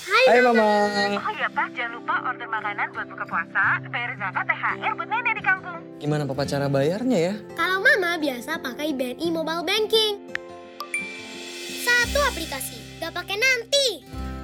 Hai, Hai Mama. Oh iya Pak, jangan lupa order makanan buat buka puasa, bayar zakat, THR buat nenek di kampung. Gimana Papa cara bayarnya ya? Kalau Mama biasa pakai BNI Mobile Banking. Satu aplikasi, gak pakai nanti.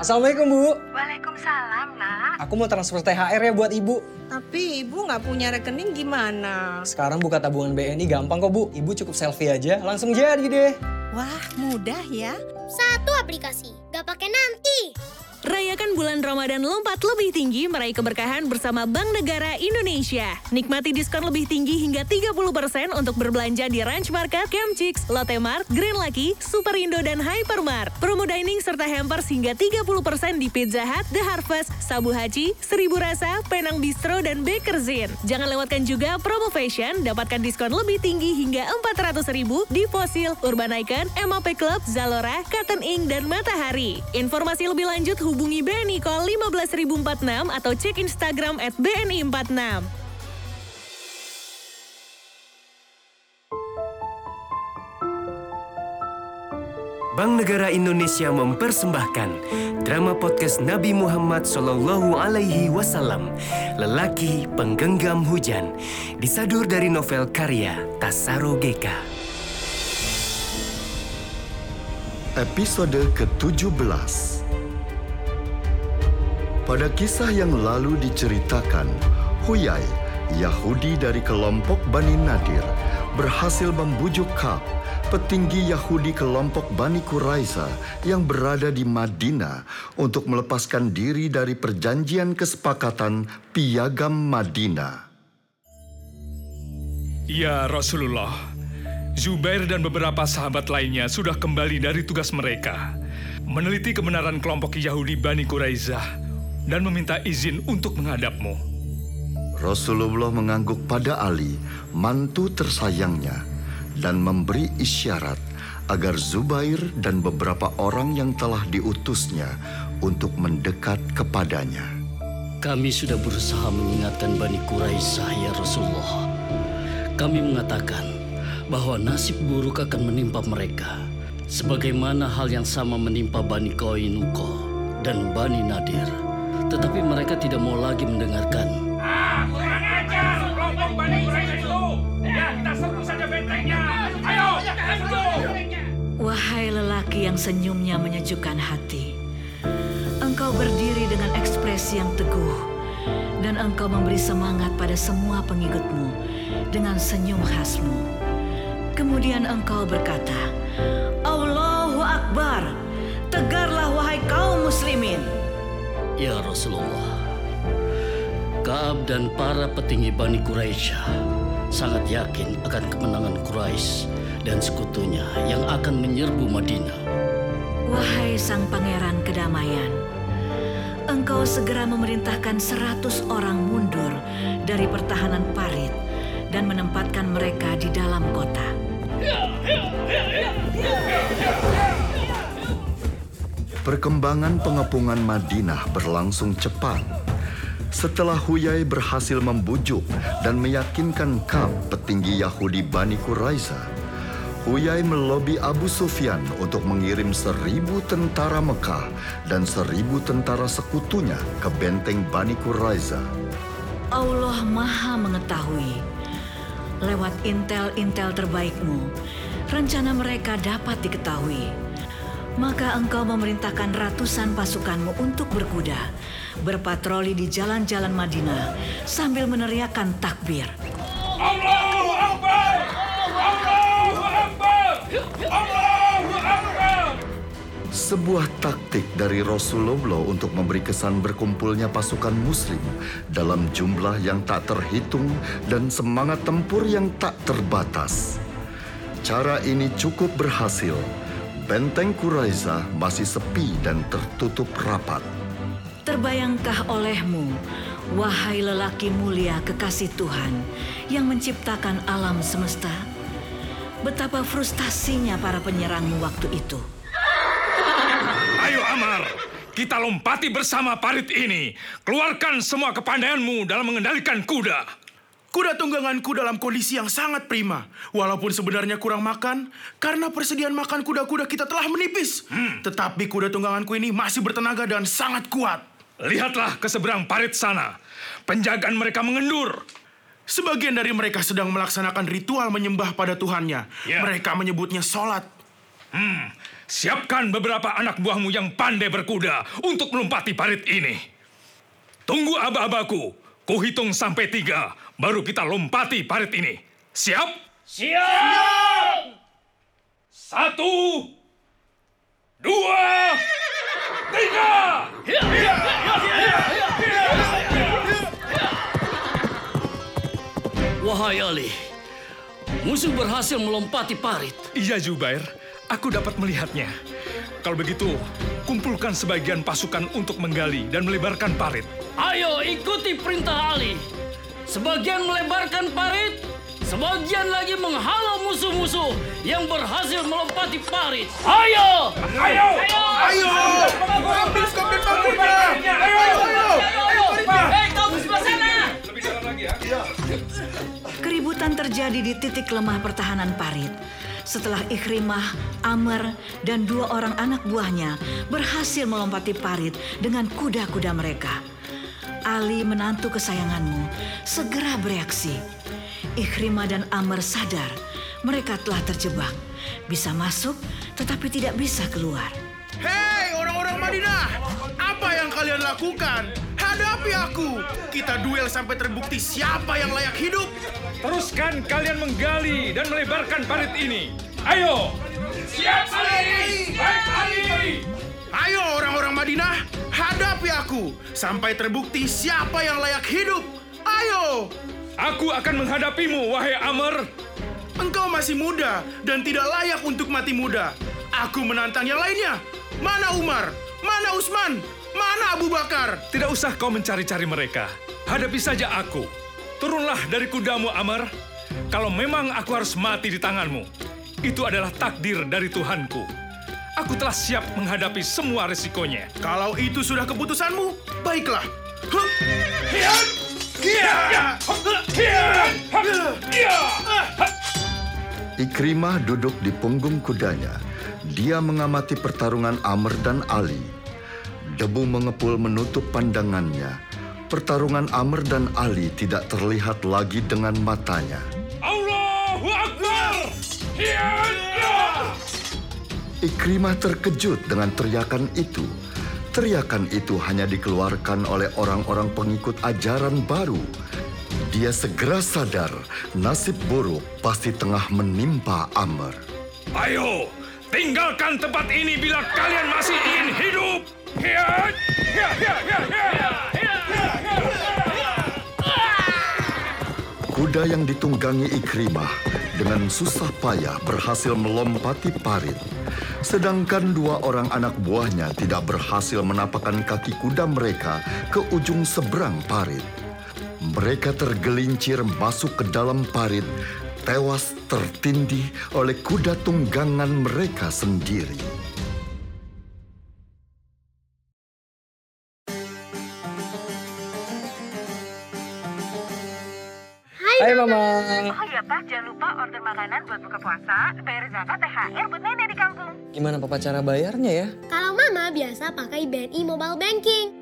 Assalamualaikum Bu. Waalaikumsalam nak. Aku mau transfer THR ya buat Ibu. Tapi ibu nggak punya rekening gimana? Sekarang buka tabungan BNI gampang kok Bu. Ibu cukup selfie aja, langsung jadi deh. Wah, mudah ya. Satu aplikasi, gak pakai nanti. Rayakan bulan Ramadan lompat lebih tinggi meraih keberkahan bersama Bank Negara Indonesia. Nikmati diskon lebih tinggi hingga 30% untuk berbelanja di Ranch Market, Camp Chicks, Lotte Mart, Green Lucky, Superindo, dan Hypermart. Promo dining serta hampers hingga 30% di Pizza Hut, The Harvest, Sabu Haji, Seribu Rasa, Penang Bistro, dan Bakerzin. Jangan lewatkan juga promo fashion, dapatkan diskon lebih tinggi hingga 400 ribu di Fossil, Urban Icon, MAP Club, Zalora, Cotton Ink, dan Matahari. Informasi lebih lanjut hubungi BNI Call 15046 atau cek Instagram at BNI46. Bank Negara Indonesia mempersembahkan drama podcast Nabi Muhammad Sallallahu Alaihi Wasallam, Lelaki Penggenggam Hujan, disadur dari novel karya Tasaro Geka. Episode ke-17 Pada kisah yang lalu diceritakan, Huyai, Yahudi dari kelompok Bani Nadir, berhasil membujuk Ka'b, petinggi Yahudi kelompok Bani Quraisy yang berada di Madinah untuk melepaskan diri dari perjanjian kesepakatan Piagam Madinah. Ya Rasulullah, Zubair dan beberapa sahabat lainnya sudah kembali dari tugas mereka, meneliti kebenaran kelompok Yahudi Bani Quraizah dan meminta izin untuk menghadapmu. Rasulullah mengangguk pada Ali, mantu tersayangnya, dan memberi isyarat agar Zubair dan beberapa orang yang telah diutusnya untuk mendekat kepadanya. Kami sudah berusaha mengingatkan Bani Quraisy ya Rasulullah. Kami mengatakan bahwa nasib buruk akan menimpa mereka. Sebagaimana hal yang sama menimpa Bani Koinuko dan Bani Nadir. Tetapi mereka tidak mau lagi mendengarkan. Kurang ajar kelompok Quraisy itu. Ya, kita serbu saja bentengnya. Ayo, serbu. Wahai lelaki yang senyumnya menyejukkan hati, engkau berdiri dengan ekspresi yang teguh, dan engkau memberi semangat pada semua pengikutmu dengan senyum khasmu. Kemudian engkau berkata, Allahu Akbar, tegarlah wahai kaum muslimin. Ya Rasulullah, Kaab dan para petinggi Bani Quraisy sangat yakin akan kemenangan Quraisy dan sekutunya yang akan menyerbu Madinah. Wahai sang pangeran kedamaian, engkau segera memerintahkan seratus orang mundur dari pertahanan parit dan menempatkan mereka di dalam kota. Perkembangan pengepungan Madinah berlangsung cepat. Setelah Huyai berhasil membujuk dan meyakinkan Ka'b petinggi Yahudi Bani Quraisy, Huyai melobi Abu Sufyan untuk mengirim seribu tentara Mekah dan seribu tentara sekutunya ke benteng Bani Quraisy. Allah Maha Mengetahui. Lewat intel-intel terbaikmu, rencana mereka dapat diketahui. Maka engkau memerintahkan ratusan pasukanmu untuk berkuda, berpatroli di jalan-jalan Madinah sambil meneriakkan takbir. Allahu Akbar! Allahu Akbar! Allahu Akbar! Sebuah taktik dari Rasulullah untuk memberi kesan berkumpulnya pasukan muslim dalam jumlah yang tak terhitung dan semangat tempur yang tak terbatas. Cara ini cukup berhasil. Benteng Quraisy masih sepi dan tertutup rapat. Terbayangkah olehmu, wahai lelaki mulia kekasih Tuhan yang menciptakan alam semesta? Betapa frustasinya para penyerangmu waktu itu. Ayo Amar, kita lompati bersama parit ini. Keluarkan semua kepandaianmu dalam mengendalikan kuda. Kuda tungganganku dalam kondisi yang sangat prima. Walaupun sebenarnya kurang makan, karena persediaan makan kuda-kuda kita telah menipis. Tetapi kuda tungganganku ini masih bertenaga dan sangat kuat. Lihatlah ke seberang parit sana. Penjagaan mereka mengendur. Sebagian dari mereka sedang melaksanakan ritual menyembah pada Tuhannya. Ya. Mereka menyebutnya sholat. Hmm, siapkan beberapa anak buahmu yang pandai berkuda untuk melompati parit ini. Tunggu aba-abaku. Kuhitung sampai tiga, baru kita lompati parit ini. Siap? Siap! Satu, dua, tiga! Wahai Ali, musuh berhasil melompati parit. Iya, Zubair. Aku dapat melihatnya. Kalau begitu, kumpulkan sebagian pasukan untuk menggali dan melebarkan parit. Ayo ikuti perintah Ali. Sebagian melebarkan parit, sebagian lagi menghalau musuh-musuh yang berhasil melompati parit. Ayo! Ayo! Ayo! Ambil! Ayo, ayo! Hei, kau di sebelah sana! Lebih dalam lagi ya. Keributan terjadi di titik lemah pertahanan parit. Setelah Ikrimah, Amr, dan dua orang anak buahnya berhasil melompati parit dengan kuda-kuda mereka. Ali menantu kesayanganmu segera bereaksi. Ikrimah dan Amr sadar mereka telah terjebak. Bisa masuk tetapi tidak bisa keluar. Hei orang-orang Madinah, apa yang kalian lakukan? Hadapi aku. Kita duel sampai terbukti siapa yang layak hidup. Teruskan kalian menggali dan melebarkan parit ini. Ayo! Siap, Ali! Baik, Ali! Ayo orang-orang Madinah, hadapi aku sampai terbukti siapa yang layak hidup. Ayo! Aku akan menghadapimu, wahai Amr. Engkau masih muda dan tidak layak untuk mati muda. Aku menantang yang lainnya. Mana Umar? Mana Usman? Mana Abu Bakar? Tidak usah kau mencari-cari mereka. Hadapi saja aku. Turunlah dari kudamu, Amr. Kalau memang aku harus mati di tanganmu, itu adalah takdir dari Tuhanku. Aku telah siap menghadapi semua resikonya. Kalau itu sudah keputusanmu, baiklah. Ikrimah duduk di punggung kudanya. Dia mengamati pertarungan Amr dan Ali. Debu mengepul menutup pandangannya. Pertarungan Amr dan Ali tidak terlihat lagi dengan matanya. Allahu Akbar! Ikrimah terkejut dengan teriakan itu. Teriakan itu hanya dikeluarkan oleh orang-orang pengikut ajaran baru. Dia segera sadar nasib buruk pasti tengah menimpa Amr. Ayo, tinggalkan tempat ini bila kalian masih ingin hidup. Kuda yang ditunggangi Ikrimah dengan susah payah berhasil melompati parit. Sedangkan dua orang anak buahnya tidak berhasil menapakkan kaki kuda mereka ke ujung seberang parit. Mereka tergelincir masuk ke dalam parit, tewas tertindih oleh kuda tunggangan mereka sendiri. Hai Mama. Pak, jangan lupa order makanan buat buka puasa, bayar zakat, THR buat nenek di kampung. Gimana papa cara bayarnya ya? Kalau mama biasa pakai BNI Mobile Banking.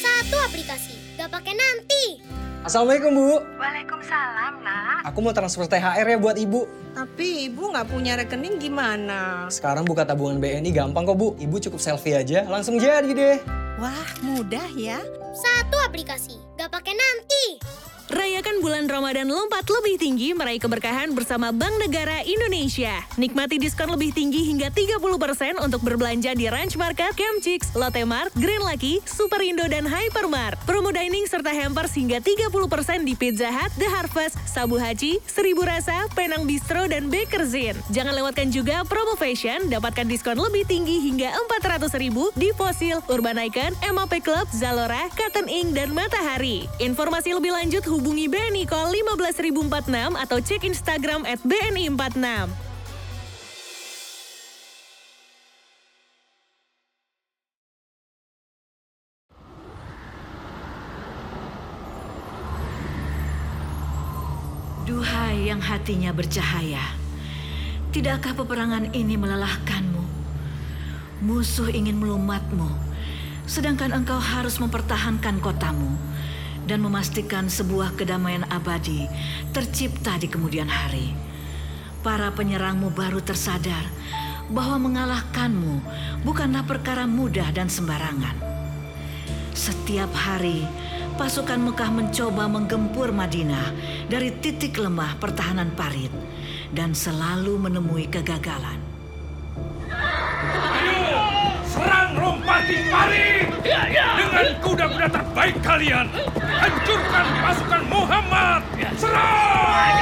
Satu aplikasi, gak pakai nanti. Assalamualaikum Bu. Waalaikumsalam, nak. Aku mau transfer THR ya buat Ibu. Tapi ibu nggak punya rekening gimana? Sekarang buka tabungan BNI gampang kok Bu. Ibu cukup selfie aja, langsung jadi deh. Wah, mudah ya. Satu aplikasi, gak pakai nanti. Rayakan bulan Ramadan lompat lebih tinggi meraih keberkahan bersama Bank Negara Indonesia. Nikmati diskon lebih tinggi hingga 30% untuk berbelanja di Ranch Market, Camp Chicks, Lotte Mart, Green Lucky, Superindo, dan Hypermart. Promo dining serta hampers hingga 30% di Pizza Hut, The Harvest, Sabu Haji, Seribu Rasa, Penang Bistro, dan Bakerzin. Jangan lewatkan juga promo fashion, dapatkan diskon lebih tinggi hingga 400 ribu di Fossil, Urban Icon, MAP Club, Zalora, Cotton Ink, dan Matahari. Informasi lebih lanjut hubungi BNI Call 15046 atau cek Instagram at BNI46. Duhai yang hatinya bercahaya, tidakkah peperangan ini melelahkanmu? Musuh ingin melumatmu, sedangkan engkau harus mempertahankan kotamu dan memastikan sebuah kedamaian abadi tercipta di kemudian hari. Para penyerangmu baru tersadar bahwa mengalahkanmu bukanlah perkara mudah dan sembarangan. Setiap hari, pasukan Mekah mencoba menggempur Madinah dari titik lemah pertahanan parit dan selalu menemui kegagalan. Serang lompati parit! Dengan kuda-kuda terbaik kalian, hancurkan pasukan Muhammad! Serang!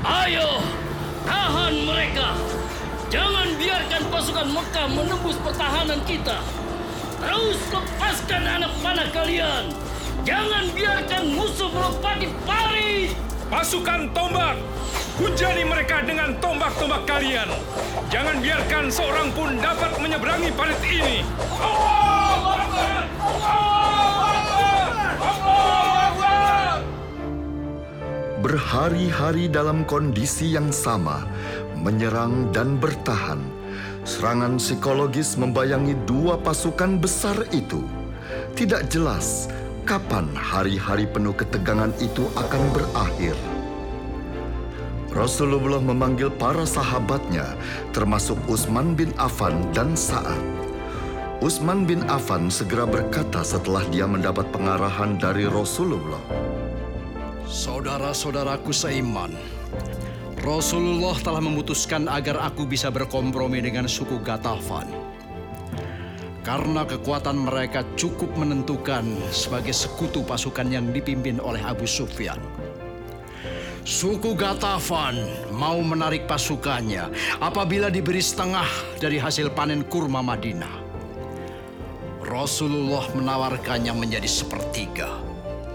Ayo, tahan mereka. Jangan biarkan pasukan Mekah menembus pertahanan kita. Terus lepaskan anak panah kalian. Jangan biarkan musuh melompati parit. Pasukan tombak, hujani mereka dengan tombak-tombak kalian. Jangan biarkan seorang pun dapat menyeberangi parit ini. Berhari-hari dalam kondisi yang sama, menyerang dan bertahan. Serangan psikologis membayangi dua pasukan besar itu. Tidak jelas kapan hari-hari penuh ketegangan itu akan berakhir. Rasulullah memanggil para sahabatnya, termasuk Utsman bin Affan dan Sa'ad. Utsman bin Affan segera berkata setelah dia mendapat pengarahan dari Rasulullah. Saudara-saudaraku seiman, Rasulullah telah memutuskan agar aku bisa berkompromi dengan suku Gatafan. Karena kekuatan mereka cukup menentukan sebagai sekutu pasukan yang dipimpin oleh Abu Sufyan. Suku Gatafan mau menarik pasukannya apabila diberi setengah dari hasil panen kurma Madinah. Rasulullah menawarkannya menjadi sepertiga.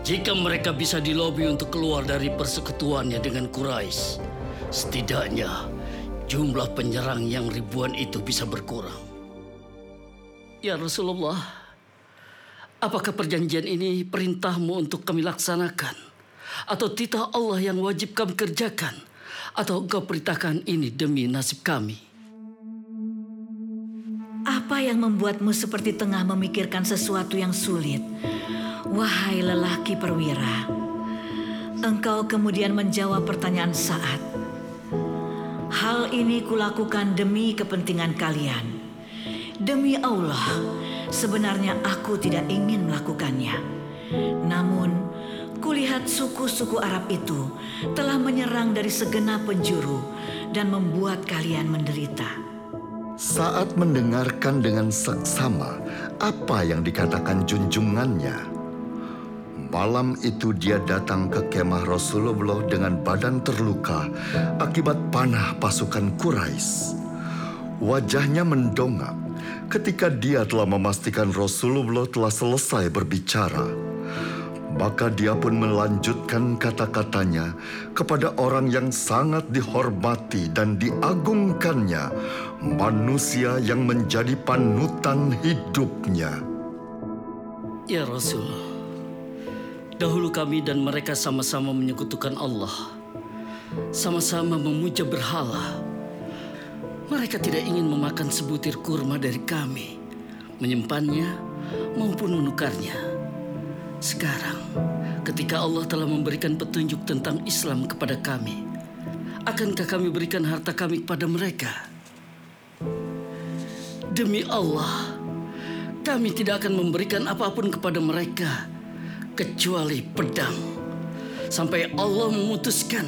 Jika mereka bisa dilobi untuk keluar dari persekutuannya dengan Quraisy, setidaknya jumlah penyerang yang ribuan itu bisa berkurang. Ya Rasulullah, apakah perjanjian ini perintahmu untuk kami laksanakan? Atau titah Allah yang wajib kami kerjakan? Atau engkau perintahkan ini demi nasib kami? Apa yang membuatmu seperti tengah memikirkan sesuatu yang sulit? Wahai lelaki perwira, engkau kemudian menjawab pertanyaan saat. Hal ini kulakukan demi kepentingan kalian. Demi Allah, sebenarnya aku tidak ingin melakukannya. Namun, kulihat suku-suku Arab itu telah menyerang dari segenap penjuru dan membuat kalian menderita. Saat mendengarkan dengan seksama apa yang dikatakan junjungannya, malam itu dia datang ke kemah Rasulullah dengan badan terluka akibat panah pasukan Quraisy. Wajahnya mendongak ketika dia telah memastikan Rasulullah telah selesai berbicara. Maka dia pun melanjutkan kata-katanya kepada orang yang sangat dihormati dan diagungkannya, manusia yang menjadi panutan hidupnya. Ya Rasul, dahulu kami dan mereka sama-sama menyekutukan Allah. Sama-sama memuja berhala. Mereka tidak ingin memakan sebutir kurma dari kami, menyimpannya maupun menukarnya. Sekarang, ketika Allah telah memberikan petunjuk tentang Islam kepada kami, akankah kami berikan harta kami kepada mereka? Demi Allah, kami tidak akan memberikan apa pun kepada mereka kecuali pedang. Sampai Allah memutuskan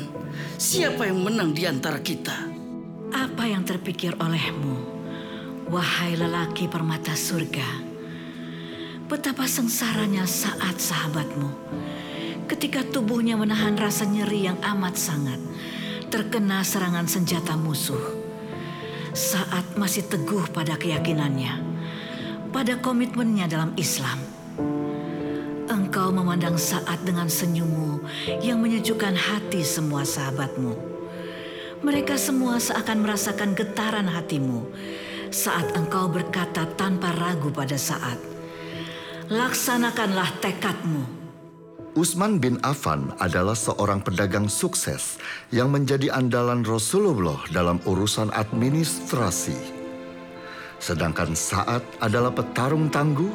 siapa yang menang di antara kita. Apa yang terpikir olehmu, wahai lelaki permata surga? Betapa sengsaranya saat sahabatmu ketika tubuhnya menahan rasa nyeri yang amat sangat terkena serangan senjata musuh. Saat masih teguh pada keyakinannya, pada komitmennya dalam Islam. Engkau memandang saat dengan senyummu yang menyejukkan hati semua sahabatmu. Mereka semua seakan merasakan getaran hatimu saat engkau berkata tanpa ragu pada saat, Laksanakanlah tekadmu. Utsman bin Affan adalah seorang pedagang sukses yang menjadi andalan Rasulullah dalam urusan administrasi. Sedangkan Sa'ad adalah petarung tangguh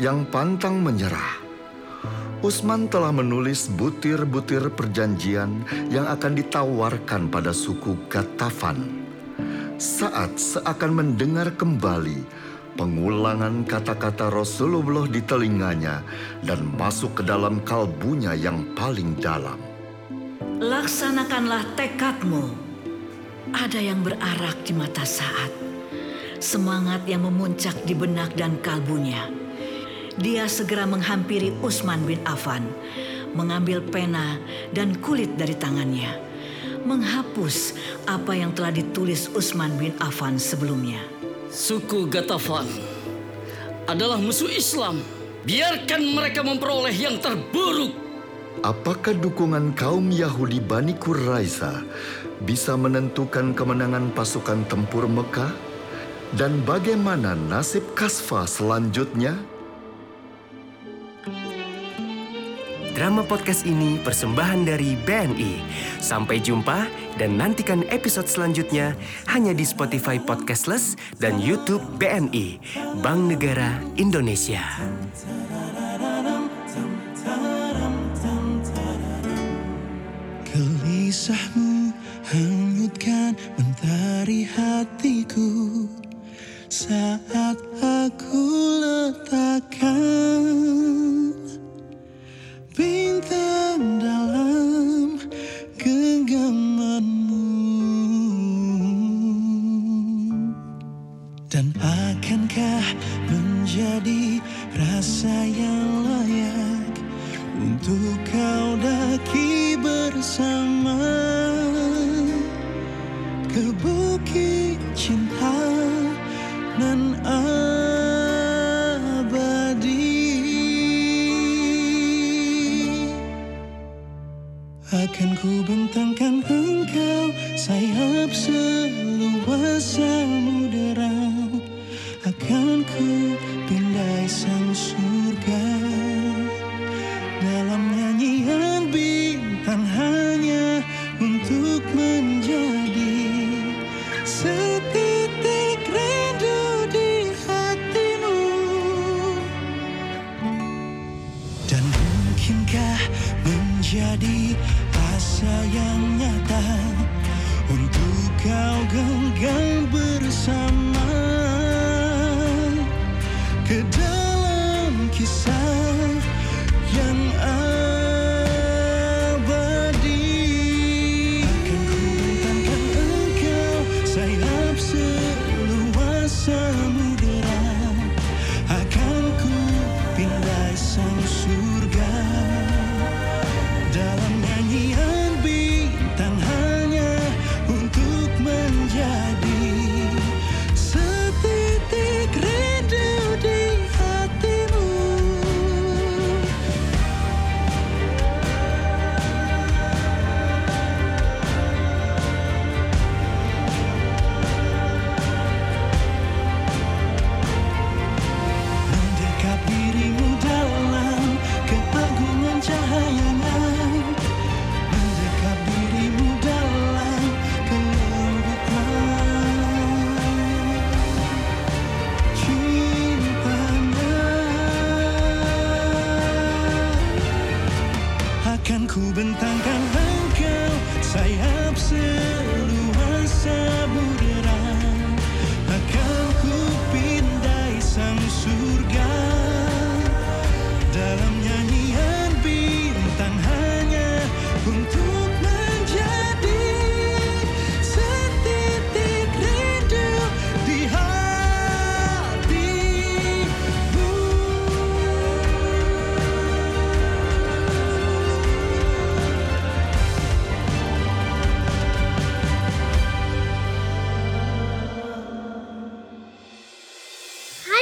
yang pantang menyerah. Utsman telah menulis butir-butir perjanjian yang akan ditawarkan pada suku Gatafan. Saat seakan mendengar kembali pengulangan kata-kata Rasulullah di telinganya dan masuk ke dalam kalbunya yang paling dalam. Laksanakanlah tekadmu. Ada yang berarak di mata saat. Semangat yang memuncak di benak dan kalbunya. Dia segera menghampiri Utsman bin Affan, mengambil pena dan kulit dari tangannya, menghapus apa yang telah ditulis Utsman bin Affan sebelumnya. Suku Gatafan adalah musuh Islam. Biarkan mereka memperoleh yang terburuk. Apakah dukungan kaum Yahudi Bani Quraiza bisa menentukan kemenangan pasukan tempur Mekah? Dan bagaimana nasib Kasfa selanjutnya? Drama podcast ini persembahan dari BNI. Sampai jumpa dan nantikan episode selanjutnya hanya di Spotify Podcastless dan YouTube BNI, Bank Negara Indonesia. Gelisahmu hanyutkan mentari hatiku Saat aku letakkan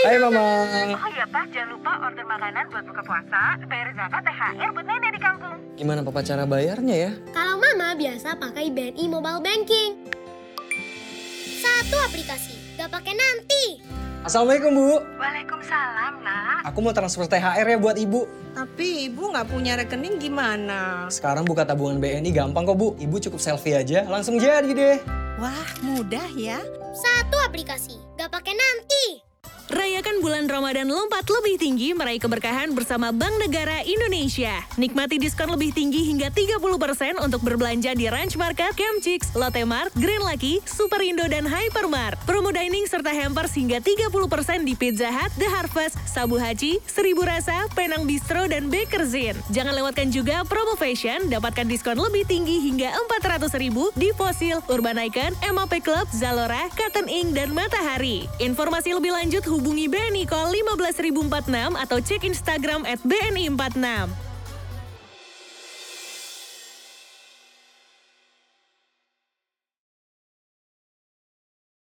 Hai Mama. Oh iya Pak, jangan lupa order makanan buat buka puasa, bayar zakat, THR buat nenek di kampung. Gimana papa cara bayarnya ya? Kalau mama biasa pakai BNI Mobile Banking. Satu aplikasi, gak pakai nanti. Assalamualaikum Bu. Waalaikumsalam, nak. Aku mau transfer THR ya buat Ibu. Tapi ibu nggak punya rekening gimana? Sekarang buka tabungan BNI gampang kok Bu. Ibu cukup selfie aja langsung jadi deh. Wah, mudah ya. Satu aplikasi, gak pakai nanti. Rayakan bulan Ramadan lompat lebih tinggi meraih keberkahan bersama Bank Negara Indonesia. Nikmati diskon lebih tinggi hingga 30% untuk berbelanja di Ranch Market, Camp Chicks, Lotte Mart, Green Lucky, Superindo, dan Hypermart. Promo dining serta hampers hingga 30% di Pizza Hut, The Harvest, Sabu Haji, Seribu Rasa, Penang Bistro, dan Bakerzin. Jangan lewatkan juga promo fashion, dapatkan diskon lebih tinggi hingga 400 ribu di Fossil, Urban Icon, MAP Club, Zalora, Cotton Ink, dan Matahari. Informasi lebih lanjut hubungi BNI Call 15046 atau cek Instagram at BNI 46.